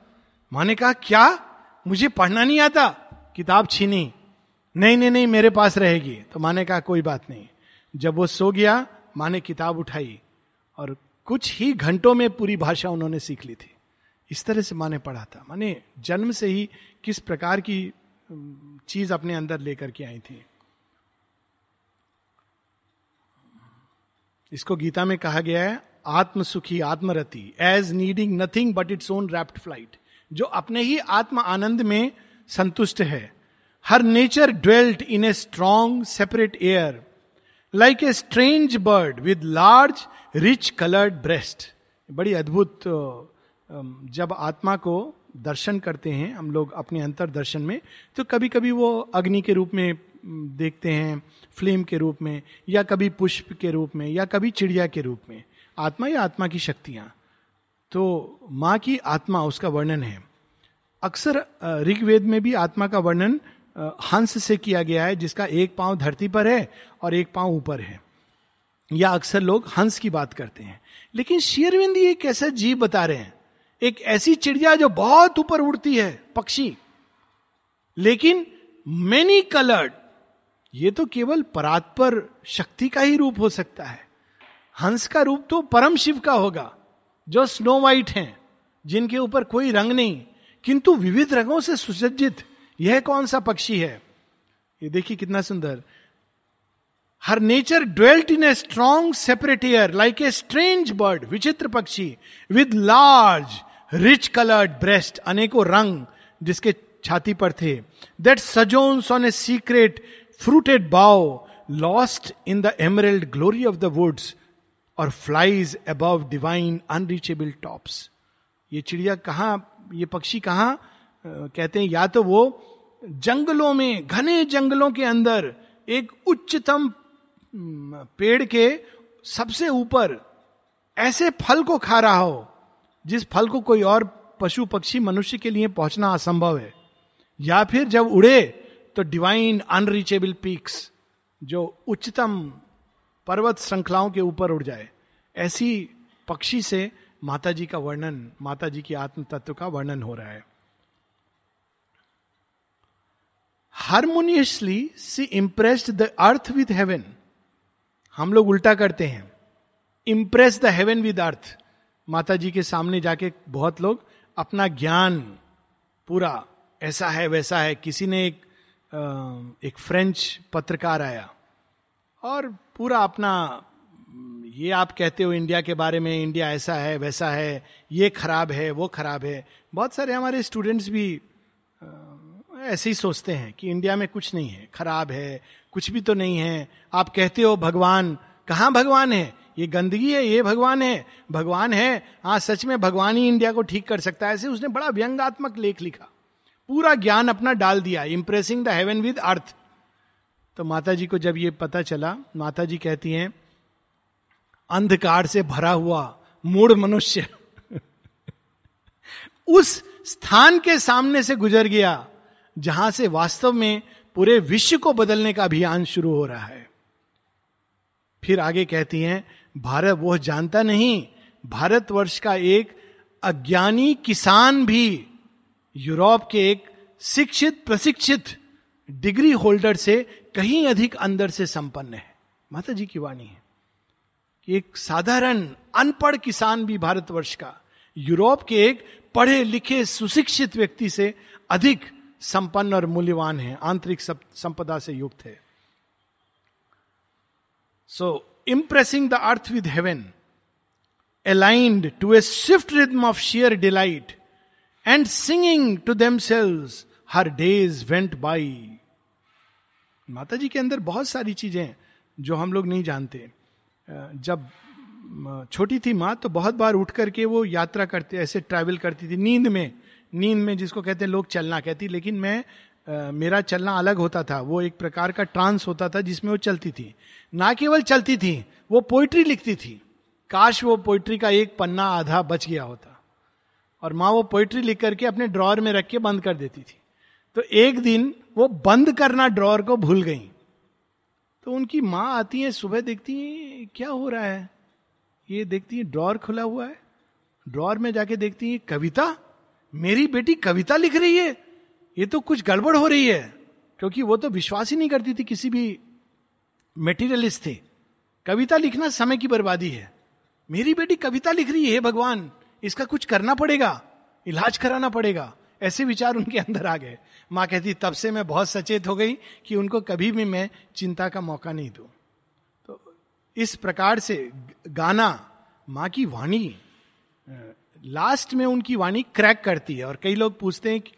[SPEAKER 1] माँ ने कहा, क्या? मुझे पढ़ना नहीं आता? किताब छीनी। नहीं नहीं नहीं, मेरे पास रहेगी। तो माँ ने कहा, कोई बात नहीं। जब वो सो गया माँ ने किताब उठाई और कुछ ही घंटों में पूरी भाषा उन्होंने सीख ली थी। इस तरह से माँ ने पढ़ा था। माने जन्म से ही किस प्रकार की चीज़ अपने अंदर लेकर के आई थी। इसको गीता में कहा गया है आत्म सुखी आत्मरति as needing nothing but its own rapt flight जो अपने ही आत्म आनंद में संतुष्ट है। Her nature dwelt in a strong separate air like a strange bird with large rich coloured breast बड़ी अद्भुत जब आत्मा को दर्शन करते हैं, हम लोग अपने अंतर दर्शन में तो कभी कभी वो अग्नि के रूप में देखते हैं, फ्लेम के रूप में, या कभी पुष्प के रूप में, या कभी चिड़िया के रूप में। आत्मा या आत्मा की शक्तियाँ। तो माँ की आत्मा, उसका वर्णन है। अक्सर ऋग्वेद में भी आत्मा का वर्णन हंस से किया गया है, जिसका एक पाँव धरती पर है और एक पाँव ऊपर है। या अक्सर लोग हंस की बात करते हैं। लेकिन शेरविंदी एक ऐसा जीव बता रहे हैं? एक ऐसी चिड़िया जो बहुत ऊपर उड़ती है, पक्षी। लेकिन मेनी कलर्ड ये तो केवल परात्पर शक्ति का ही रूप हो सकता है। हंस का रूप तो परम शिव का होगा, जो स्नो वाइट हैं, जिनके ऊपर कोई रंग नहीं, किंतु विविध रंगों से सुसज्जित। यह कौन सा पक्षी है? ये देखिए कितना सुंदर। Her nature dwelt in a strong separate air like a strange bird विचित्र पक्षी with large rich coloured breast अनेकों रंग, जिसके छाती पर थे। That sojourns on a secret fruited bough lost in the emerald glory of the woods और flies above divine unreachable tops ये चिड़िया कहाँ, ये पक्षी कहाँ? कहते हैं, या तो वो जंगलों में, घने जंगलों के अंदर, एक उच्चतम पेड़ के सबसे ऊपर, ऐसे फल को खा रहा हो, जिस फल को कोई और पशु पक्षी मनुष्य के लिए पहुँचना असंभव है। या फिर जब उड़े तो डिवाइन अनरीचेबल पीक्स जो उच्चतम पर्वत श्रृंखलाओं के ऊपर उड़ जाए। ऐसी पक्षी से माता जी का वर्णन माता जी की आत्म तत्व का वर्णन हो रहा है। Harmoniously she impressed the earth with heaven हम लोग उल्टा करते हैं। Impress the heaven with earth माता जी के सामने जाके बहुत लोग अपना ज्ञान पूरा ऐसा है, वैसा है। किसी ने एक एक फ्रेंच पत्रकार आया और पूरा अपना, ये आप कहते हो इंडिया के बारे में, इंडिया ऐसा है, वैसा है, ये खराब है, वो खराब है। बहुत सारे हमारे स्टूडेंट्स भी ऐसे ही सोचते हैं कि इंडिया में कुछ नहीं है, खराब है, कुछ भी तो नहीं है। आप कहते हो, भगवान, कहाँ भगवान है? ये गंदगी है, ये भगवान है। भगवान है हाँ सच में भगवान ही इंडिया को ठीक कर सकता है। ऐसे उसने बड़ा व्यंगात्मक लेख लिखा। पूरा ज्ञान अपना डाल दिया impressing the heaven with earth तो माता जी को जब ये पता चला माता जी कहती हैं, अंधकार से भरा हुआ मूड मनुष्य, उस स्थान के सामने से गुजर गया जहाँ से वास्तव में पूरे विश्व को बदलने का अभियान शुरू हो रहा है। फिर आगे कहती हैं, भारत वो जानता नहीं भारतवर्ष का एक अज्ञानी किसान भी यूरोप के एक शिक्षित, प्रशिक्षित डिग्री होल्डर से कहीं अधिक अंदर से संपन्न है। माता जी की वाणी है कि एक साधारण, अनपढ़ किसान भी भारतवर्ष का, यूरोप के एक पढ़े लिखे सुशिक्षित व्यक्ति से अधिक संपन्न और मूल्यवान है, आंतरिक संपदा से युक्त है। So impressing the earth with heaven aligned to a swift rhythm of sheer delight and singing to themselves her days went by माता जी के अंदर बहुत सारी चीज़ें जो हम लोग नहीं जानते। जब छोटी थी माँ तो बहुत बार उठ करके वो यात्रा करते, ऐसे ट्रैवल करती थी, नींद में। नींद में जिसको कहते हैं लोग चलना कहती लेकिन मैं आ, मेरा चलना अलग होता था वो एक प्रकार का ट्रांस होता था जिसमें वो चलती थी। ना केवल चलती थी वो पोइट्री लिखती थी। काश वो पोइट्री का एक पन्ना आधा बच गया होता और माँ वो पोइट्री लिख करके अपने ड्रॉर में रख के बंद कर देती थी। तो एक दिन वो बंद करना ड्रॉर को भूल गई। तो उनकी माँ आती है सुबह देखती है क्या हो रहा है? ये देखती है ड्रॉर खुला हुआ है। ड्रॉर में जाके देखती है कविता? मेरी बेटी कविता लिख रही है। ये तो कुछ गड़बड़ हो रही है। क्योंकि वो तो विश्वास ही नहीं करती थी किसी भी मेटीरियलिस्ट थे कविता लिखना समय की बर्बादी है। मेरी बेटी कविता लिख रही है भगवान। इसका कुछ करना पड़ेगा। इलाज कराना पड़ेगा। ऐसे विचार उनके अंदर आ गए। माँ कहती, तब से मैं बहुत सचेत हो गई कि उनको कभी भी मैं चिंता का मौका नहीं दू। तो इस प्रकार से गाना, माँ की वाणी लास्ट में उनकी वाणी क्रैक करती है और कई लोग पूछते हैं कि,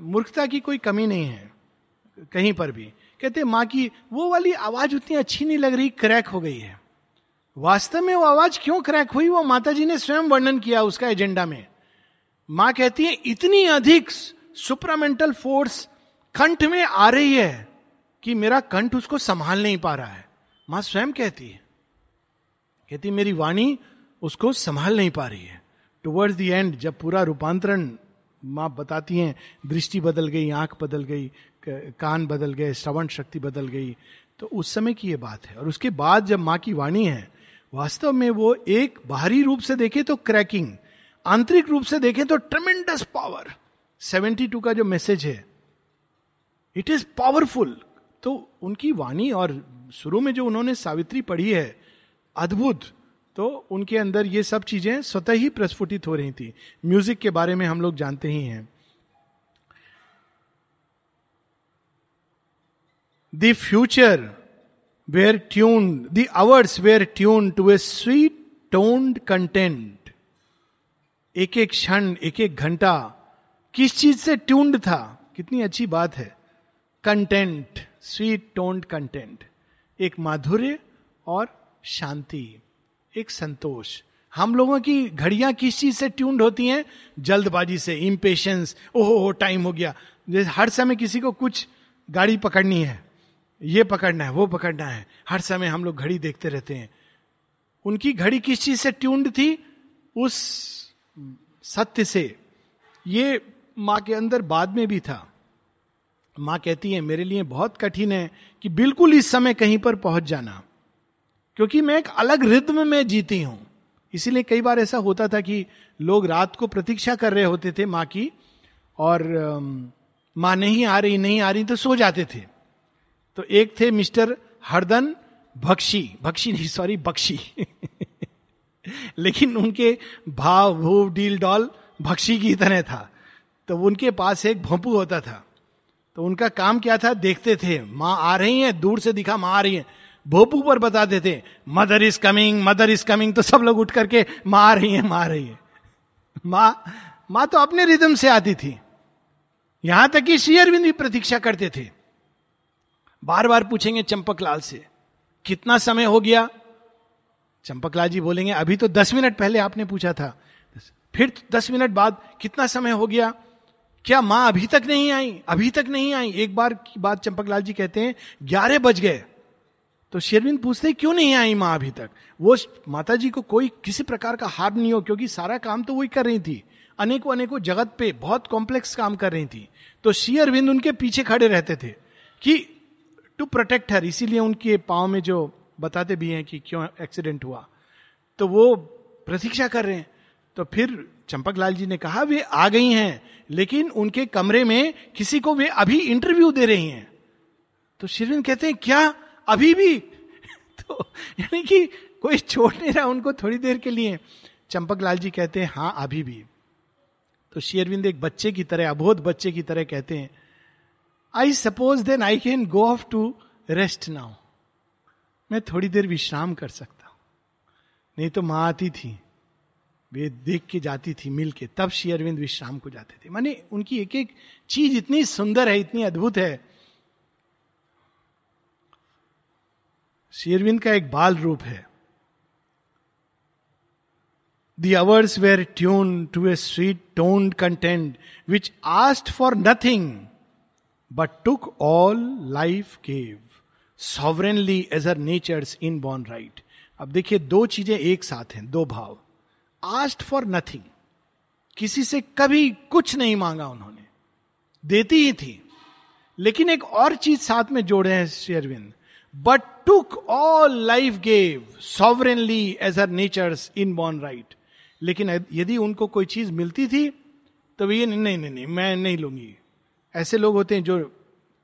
[SPEAKER 1] मूर्खता की कोई कमी नहीं है, कहीं पर भी। कहते माँ की वो वाली आवाज़ उतनी अच्छी नहीं लग रही, क्रैक हो गई है। वास्तव में वो आवाज़ क्यों क्रैक हुई? वो माता जी ने स्वयं वर्णन किया उसका एजेंडा में। माँ कहती है, इतनी अधिक सुपरामेंटल फोर्स कंठ में आ रही है कि मेरा कंठ उसको संभाल नहीं पा रहा है। माँ स्वयं कहती है। कहती मेरी वाणी उसको संभाल नहीं पा रही है। टुवर्ड्स द एंड जब पूरा रूपांतरण माँ बताती हैं, दृष्टि बदल गई, आँख बदल गई कान बदल गए, श्रवण शक्ति बदल गई तो उस समय की ये बात है। और उसके बाद जब माँ की वाणी है, वास्तव में वो एक बाहरी रूप से देखे तो क्रैकिंग, आंतरिक रूप से देखें तो ट्रमेंडस पावर 72 का जो मैसेज है इट इज़ पावरफुल तो उनकी वाणी और शुरू में जो उन्होंने सावित्री पढ़ी है, अद्भुत। तो उनके अंदर ये सब चीज़ें स्वतः ही प्रस्फुटित हो रही थी। म्यूज़िक के बारे में हम लोग जानते ही हैं। The future were tuned the hours were tuned to a sweet toned content एक एक क्षण, एक एक घंटा किस चीज़ से ट्यून्ड था? कितनी अच्छी बात है। कंटेंट स्वीट टोन्ड कंटेंट एक माधुर्य और शांति। एक संतोष। हम लोगों की घड़ियाँ किस चीज़ से ट्यून्ड होती हैं? जल्दबाजी से इम्पेशंस ओहो, हो टाइम हो गया। जैसे हर समय किसी को कुछ गाड़ी पकड़नी है, ये पकड़ना है, वो पकड़ना है, हर समय हम लोग घड़ी देखते रहते हैं। उनकी घड़ी किस चीज़ से ट्यून्ड थी? उस सत्य से। ये माँ के अंदर बाद में भी था। माँ कहती है, मेरे लिए बहुत कठिन है कि बिल्कुल इस समय कहीं पर पहुँच जाना। क्योंकि मैं एक अलग रिद्म में जीती हूँ। इसीलिए कई बार ऐसा होता था कि लोग रात को प्रतीक्षा कर रहे होते थे माँ की, और माँ नहीं आ रही, नहीं आ रही तो सो जाते थे। तो एक थे मिस्टर हरदन भक्शी भक्शी नहीं, सॉरी, बख्शी। लेकिन उनके भाव, भूव, डील, डॉल भक्शी की तरह था। तो उनके पास एक भोंपू होता था। तो उनका काम क्या था? देखते थे, माँ आ रही है, दूर से दिखा, माँ आ रही है। भोपू पर बताते थे mother is coming, mother is coming तो सब लोग उठ करके मार रही है मार रही है। माँ माँ तो अपने रिदम से आती थी। यहाँ तक कि अरविंद भी प्रतीक्षा करते थे। बार बार पूछेंगे चंपकलाल से, कितना समय हो गया? चंपकलाल जी बोलेंगे, अभी तो दस मिनट पहले आपने पूछा था। फिर दस मिनट बाद कितना समय हो गया? क्या माँ अभी तक नहीं आई? अभी तक नहीं आई? एक बार की बात चंपकलाल जी कहते हैं, ग्यारह बज गए। तो शेरविंद पूछते, क्यों नहीं आई माँ अभी तक? वो माता जी को कोई किसी प्रकार का हार नहीं हो, क्योंकि सारा काम तो वही कर रही थी। अनेकों अनेकों जगत पे बहुत कॉम्प्लेक्स काम कर रही थी। तो श्री अरविंद उनके पीछे खड़े रहते थे कि टू प्रोटेक्ट हर इसीलिए उनके पाँव में जो बताते भी हैं कि क्यों एक्सीडेंट हुआ। तो वो प्रतीक्षा कर रहे हैं। तो फिर चंपक लाल जी ने कहा, वे आ गई हैं, लेकिन उनके कमरे में किसी को वे अभी इंटरव्यू दे रही हैं। तो शिरविंद कहते हैं, क्या अभी भी। तो यानी कि कोई छोड़ नहीं रहा उनको थोड़ी देर के लिए। चंपक लाल जी कहते हैं हाँ अभी भी। तो शेयरविंद एक बच्चे की तरह, अबोध बच्चे की तरह कहते हैं I suppose then I can go off to rest now मैं थोड़ी देर विश्राम कर सकता हूँ। नहीं तो माँ आती थी, वे देख के जाती थी मिल के, तब शेयरविंद विश्राम को जाते थे। माने उनकी एक एक चीज़ इतनी सुंदर है, इतनी अद्भुत है शेरविंद का एक बाल रूप है। Hours were tuned to a sweet toned content which asked for nothing but took all life gave sovereignly as her nature's inborn right अब देखिए, दो चीज़ें एक साथ हैं, दो भाव। आस्ट फॉर नथिंग किसी से कभी कुछ नहीं मांगा उन्होंने। देती ही थी। लेकिन एक और चीज़ साथ में जोड़े हैं शेरविंद but took all life gave sovereignly as her natures inborn right लेकिन यदि उनको कोई चीज़ मिलती थी तो ये नहीं नहीं नहीं, मैं नहीं लूँगी। ऐसे लोग होते हैं जो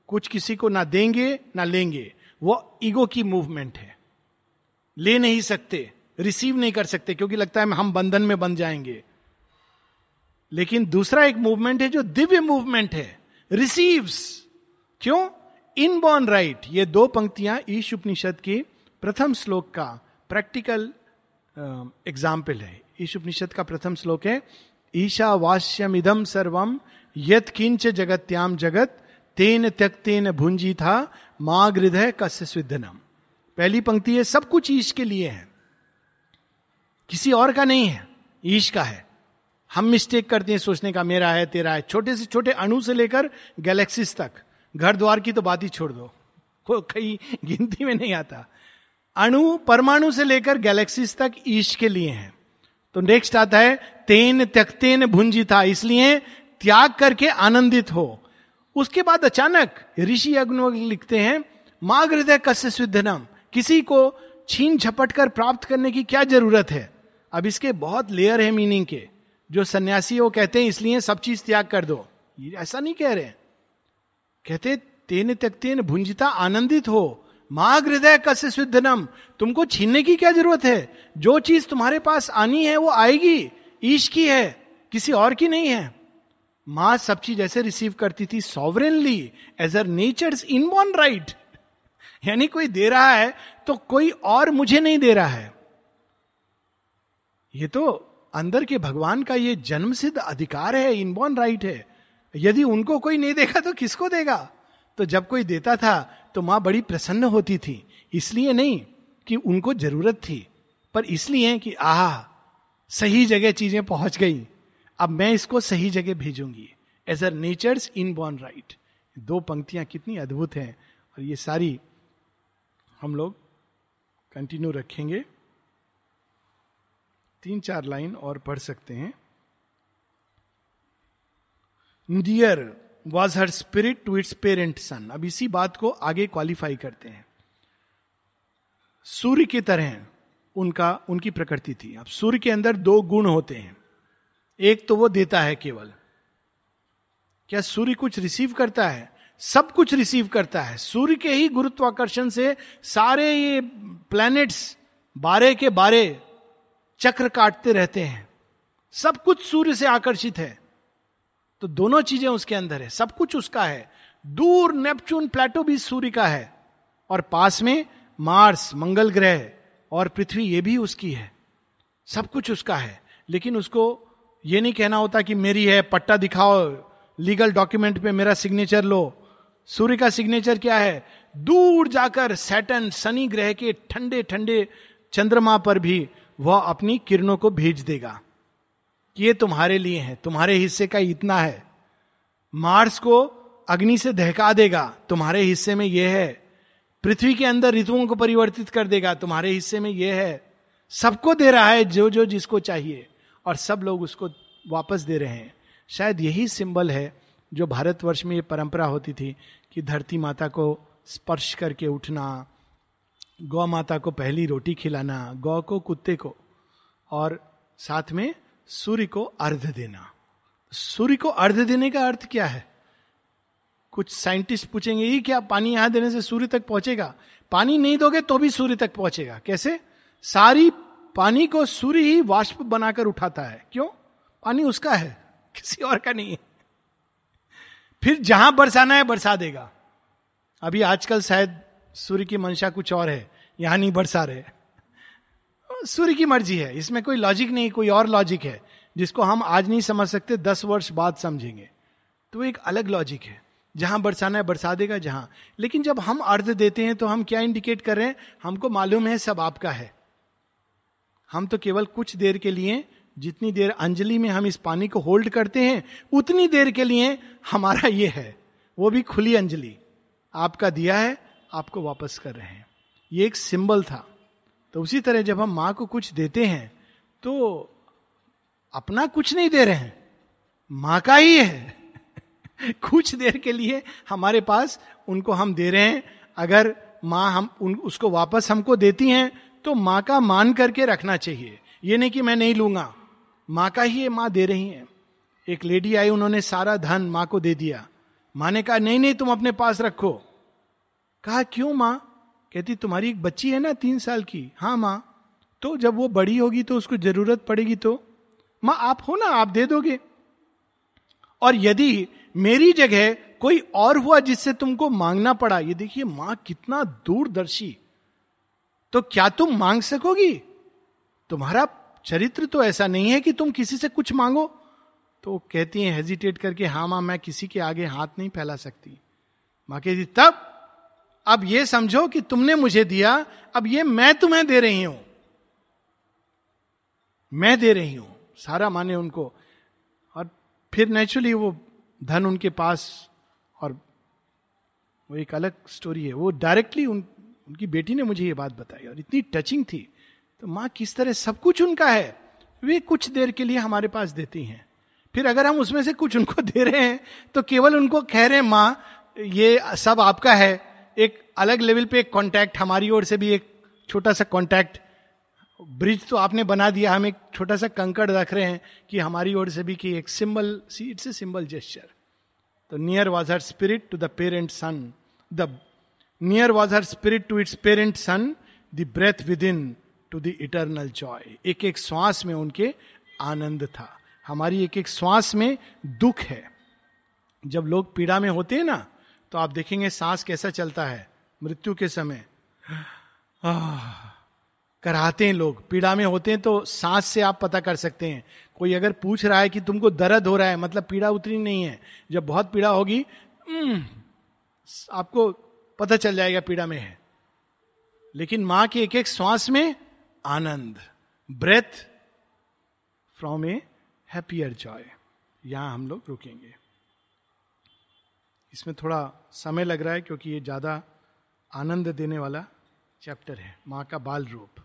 [SPEAKER 1] कुछ किसी को ना देंगे, ना लेंगे। वो ईगो की मूवमेंट है। ले नहीं सकते, रिसीव नहीं कर सकते, क्योंकि लगता है हम बंधन में बन जाएँगे। लेकिन दूसरा एक मूवमेंट है जो दिव्य मूवमेंट है। रिसीव्स। क्यों? इनबॉर्न राइट, ये दो पंक्तियाँ ईश उपनिषद की प्रथम श्लोक का प्रैक्टिकल एग्ज़ाम्पल है। ईश उपनिषद का प्रथम श्लोक है, ईशा वास्यम इदम सर्वम यत किंच जगत्याम जगत, तेन त्यक्तेन भुंजी था माँ हृदय कस्य सिद्धनम। पहली पंक्ति है सब कुछ ईश के लिए है। किसी और का नहीं है, ईश का है। हम मिस्टेक करते हैं, सोचने का मेरा है, तेरा है। छोटे से छोटे अणु से लेकर गैलेक्सीज तक। घर द्वार की तो बात ही छोड़ दो। कहीं गिनती में नहीं आता। अणु परमाणु से लेकर गैलेक्सीज तक ईश के लिए हैं। तो नेक्स्ट आता है, तेन त्यक्तेन भुंजी था, इसलिए त्याग करके आनंदित हो। उसके बाद अचानक ऋषि अग्न लिखते हैं माग हृदय कस्य सिद्धनम, किसी को छीन झपट कर प्राप्त करने की क्या ज़रूरत है? अब इसके बहुत लेयर है मीनिंग के, जो सन्यासी वो कहते हैं, इसलिए सब चीज़ त्याग कर दो। ऐसा नहीं कह रहे कहते, तेन त्यक्तेन भुंजिता आनंदित हो। माँ हृदय कस्य सिद्धनम? तुमको छीनने की क्या ज़रूरत है? जो चीज़ तुम्हारे पास आनी है, वो आएगी। ईश की है, किसी और की नहीं है। माँ सब चीज़ ऐसे रिसीव करती थी sovereignly as her nature inborn right यानी कोई दे रहा है तो कोई और मुझे नहीं दे रहा है। ये तो अंदर के भगवान का ये जन्म सिद्ध अधिकार है इनबॉर्न राइट है। यदि उनको कोई नहीं देगा तो किसको देगा? तो जब कोई देता था तो माँ बड़ी प्रसन्न होती थी। इसलिए नहीं कि उनको ज़रूरत थी, पर इसलिए कि आह, सही जगह चीज़ें पहुँच गई। अब मैं इसको सही जगह भेजूँगी। As her nature's inborn right दो पंक्तियाँ कितनी अद्भुत हैं, और ये सारी हम लोग कंटिन्यू रखेंगे। तीन चार लाइन और पढ़ सकते हैं। Dear was her spirit to its parent sun अब इसी बात को आगे क्वालिफाई करते हैं। सूर्य की तरह उनका, उनकी प्रकृति थी। अब सूर्य के अंदर दो गुण होते हैं। एक तो वो देता है केवल। क्या सूर्य कुछ रिसीव करता है? सब कुछ रिसीव करता है। सूर्य के ही गुरुत्वाकर्षण से सारे ये प्लैनेट्स बारह के बारह चक्र काटते रहते हैं। सब कुछ सूर्य से आकर्षित है। तो दोनों चीज़ें उसके अंदर है। सब कुछ उसका है। दूर नेपचून प्लेटो भी सूर्य का है और पास में मार्स, मंगल ग्रह और पृथ्वी ये भी उसकी है। सब कुछ उसका है। लेकिन उसको ये नहीं कहना होता कि मेरी है, पट्टा दिखाओ, लीगल डॉक्यूमेंट पे मेरा सिग्नेचर लो। सूर्य का सिग्नेचर क्या है? दूर जाकर सैटन शनि ग्रह के ठंडे ठंडे चंद्रमा पर भी वह अपनी किरणों को भेज देगा। कि ये तुम्हारे लिए है, तुम्हारे हिस्से का इतना है। मार्स को अग्नि से दहका देगा, तुम्हारे हिस्से में यह है। पृथ्वी के अंदर ऋतुओं को परिवर्तित कर देगा, तुम्हारे हिस्से में यह है। सबको दे रहा है जो जो जिसको चाहिए, और सब लोग उसको वापस दे रहे हैं। शायद यही सिंबल है जो भारतवर्ष में ये परंपरा होती थी कि धरती माता को स्पर्श करके उठना, गौ माता को पहली रोटी खिलाना, गौ को कुत्ते को, और साथ में सूर्य को अर्ध देना। सूर्य को अर्ध देने का अर्थ क्या है? कुछ साइंटिस्ट पूछेंगे, ये क्या पानी यहाँ देने से सूर्य तक पहुंचेगा? पानी नहीं दोगे तो भी सूर्य तक पहुंचेगा। कैसे? सारी पानी को सूर्य ही वाष्प बनाकर उठाता है। क्यों? पानी उसका है, किसी और का नहीं है। फिर जहाँ बरसाना है, बरसा देगा। अभी आजकल शायद सूर्य की मंशा कुछ और है। यहाँ नहीं बरसा रहे। सूर्य की मर्ज़ी है। इसमें कोई लॉजिक नहीं, कोई और लॉजिक है, जिसको हम आज नहीं समझ सकते, दस वर्ष बाद समझेंगे। तो एक अलग लॉजिक है। जहाँ बरसाना है, बरसा देगा जहाँ। लेकिन जब हम अर्ध देते हैं तो हम क्या इंडिकेट कर रहे हैं? हमको मालूम है, सब आपका है। हम तो केवल कुछ देर के लिए, जितनी देर अंजलि में हम इस पानी को होल्ड करते हैं, उतनी देर के लिए हमारा ये है। वो भी खुली अंजलि। आपका दिया है, आपको वापस कर रहे हैं। ये एक सिंबल था। तो उसी तरह जब हम माँ को कुछ देते हैं तो अपना कुछ नहीं दे रहे हैं। माँ का ही है। कुछ देर के लिए हमारे पास उनको हम दे रहे हैं। अगर माँ हम उन, उसको वापस हमको देती हैं तो माँ का मान करके रखना चाहिए। ये नहीं कि मैं नहीं लूँगा। माँ का ही माँ दे रही है। एक लेडी आई, उन्होंने सारा धन माँ को दे दिया। माँ ने कहा, नहीं नहीं, तुम अपने पास रखो। कहा, क्यों माँ? कहती, तुम्हारी एक बच्ची है ना तीन साल की? हाँ माँ। तो जब वो बड़ी होगी तो उसको ज़रूरत पड़ेगी तो? माँ, आप हो ना, आप दे दोगे। और यदि मेरी जगह कोई और हुआ जिससे तुमको मांगना पड़ा? ये देखिए, माँ, कितना दूरदर्शी। तो क्या तुम मांग सकोगी? तुम्हारा चरित्र तो ऐसा नहीं है कि तुम किसी से कुछ मांगो। तो कहती हैं, हेजिटेट करके हाँ माँ, मैं किसी के आगे हाथ नहीं फैला सकती। माँ कहती, तब अब ये समझो कि तुमने मुझे दिया, अब ये मैं तुम्हें दे रही हूँ। मैं दे रही हूँ। सारा माने उनको। और फिर नेचुरली वो धन उनके पास, और वो एक अलग स्टोरी है। वो डायरेक्टली उन, उनकी बेटी ने मुझे ये बात बताई, और इतनी टचिंग थी। तो माँ किस तरह सब कुछ उनका है? वे कुछ देर के लिए हमारे पास देती हैं। फिर अगर हम उसमें से कुछ उनको दे रहे हैं तो केवल उनको कह रहे हैं, माँ, ये सब आपका है। एक अलग लेवल पे एक कॉन्टैक्ट हमारी ओर से भी एक छोटा सा कॉन्टैक्ट ब्रिज तो आपने बना दिया, हम एक छोटा सा कंकड़ रख रहे हैं कि हमारी ओर से भी कि एक symbol see it's a symbol gesture तो near was her spirit to the parent sun the near was her spirit to its parent sun the breath within to the eternal joy एक एक श्वास में उनके आनंद था। हमारी एक एक श्वास में दुख है। जब लोग पीड़ा में होते हैं ना तो आप देखेंगे सांस कैसा चलता है मृत्यु के समय। कराते हैं लोग। पीड़ा में होते हैं तो सांस से आप पता कर सकते हैं। कोई अगर पूछ रहा है कि तुमको दर्द हो रहा है मतलब पीड़ा उतरी नहीं है। जब बहुत पीड़ा होगी हम्म, आपको पता चल जाएगा पीड़ा में है। लेकिन माँ के एक एक श्वास में आनंद breath from a happier joy यहाँ हम लोग रुकेंगे। इसमें थोड़ा समय लग रहा है क्योंकि ये ज़्यादा आनंद देने वाला चैप्टर है, माँ का बाल रूप।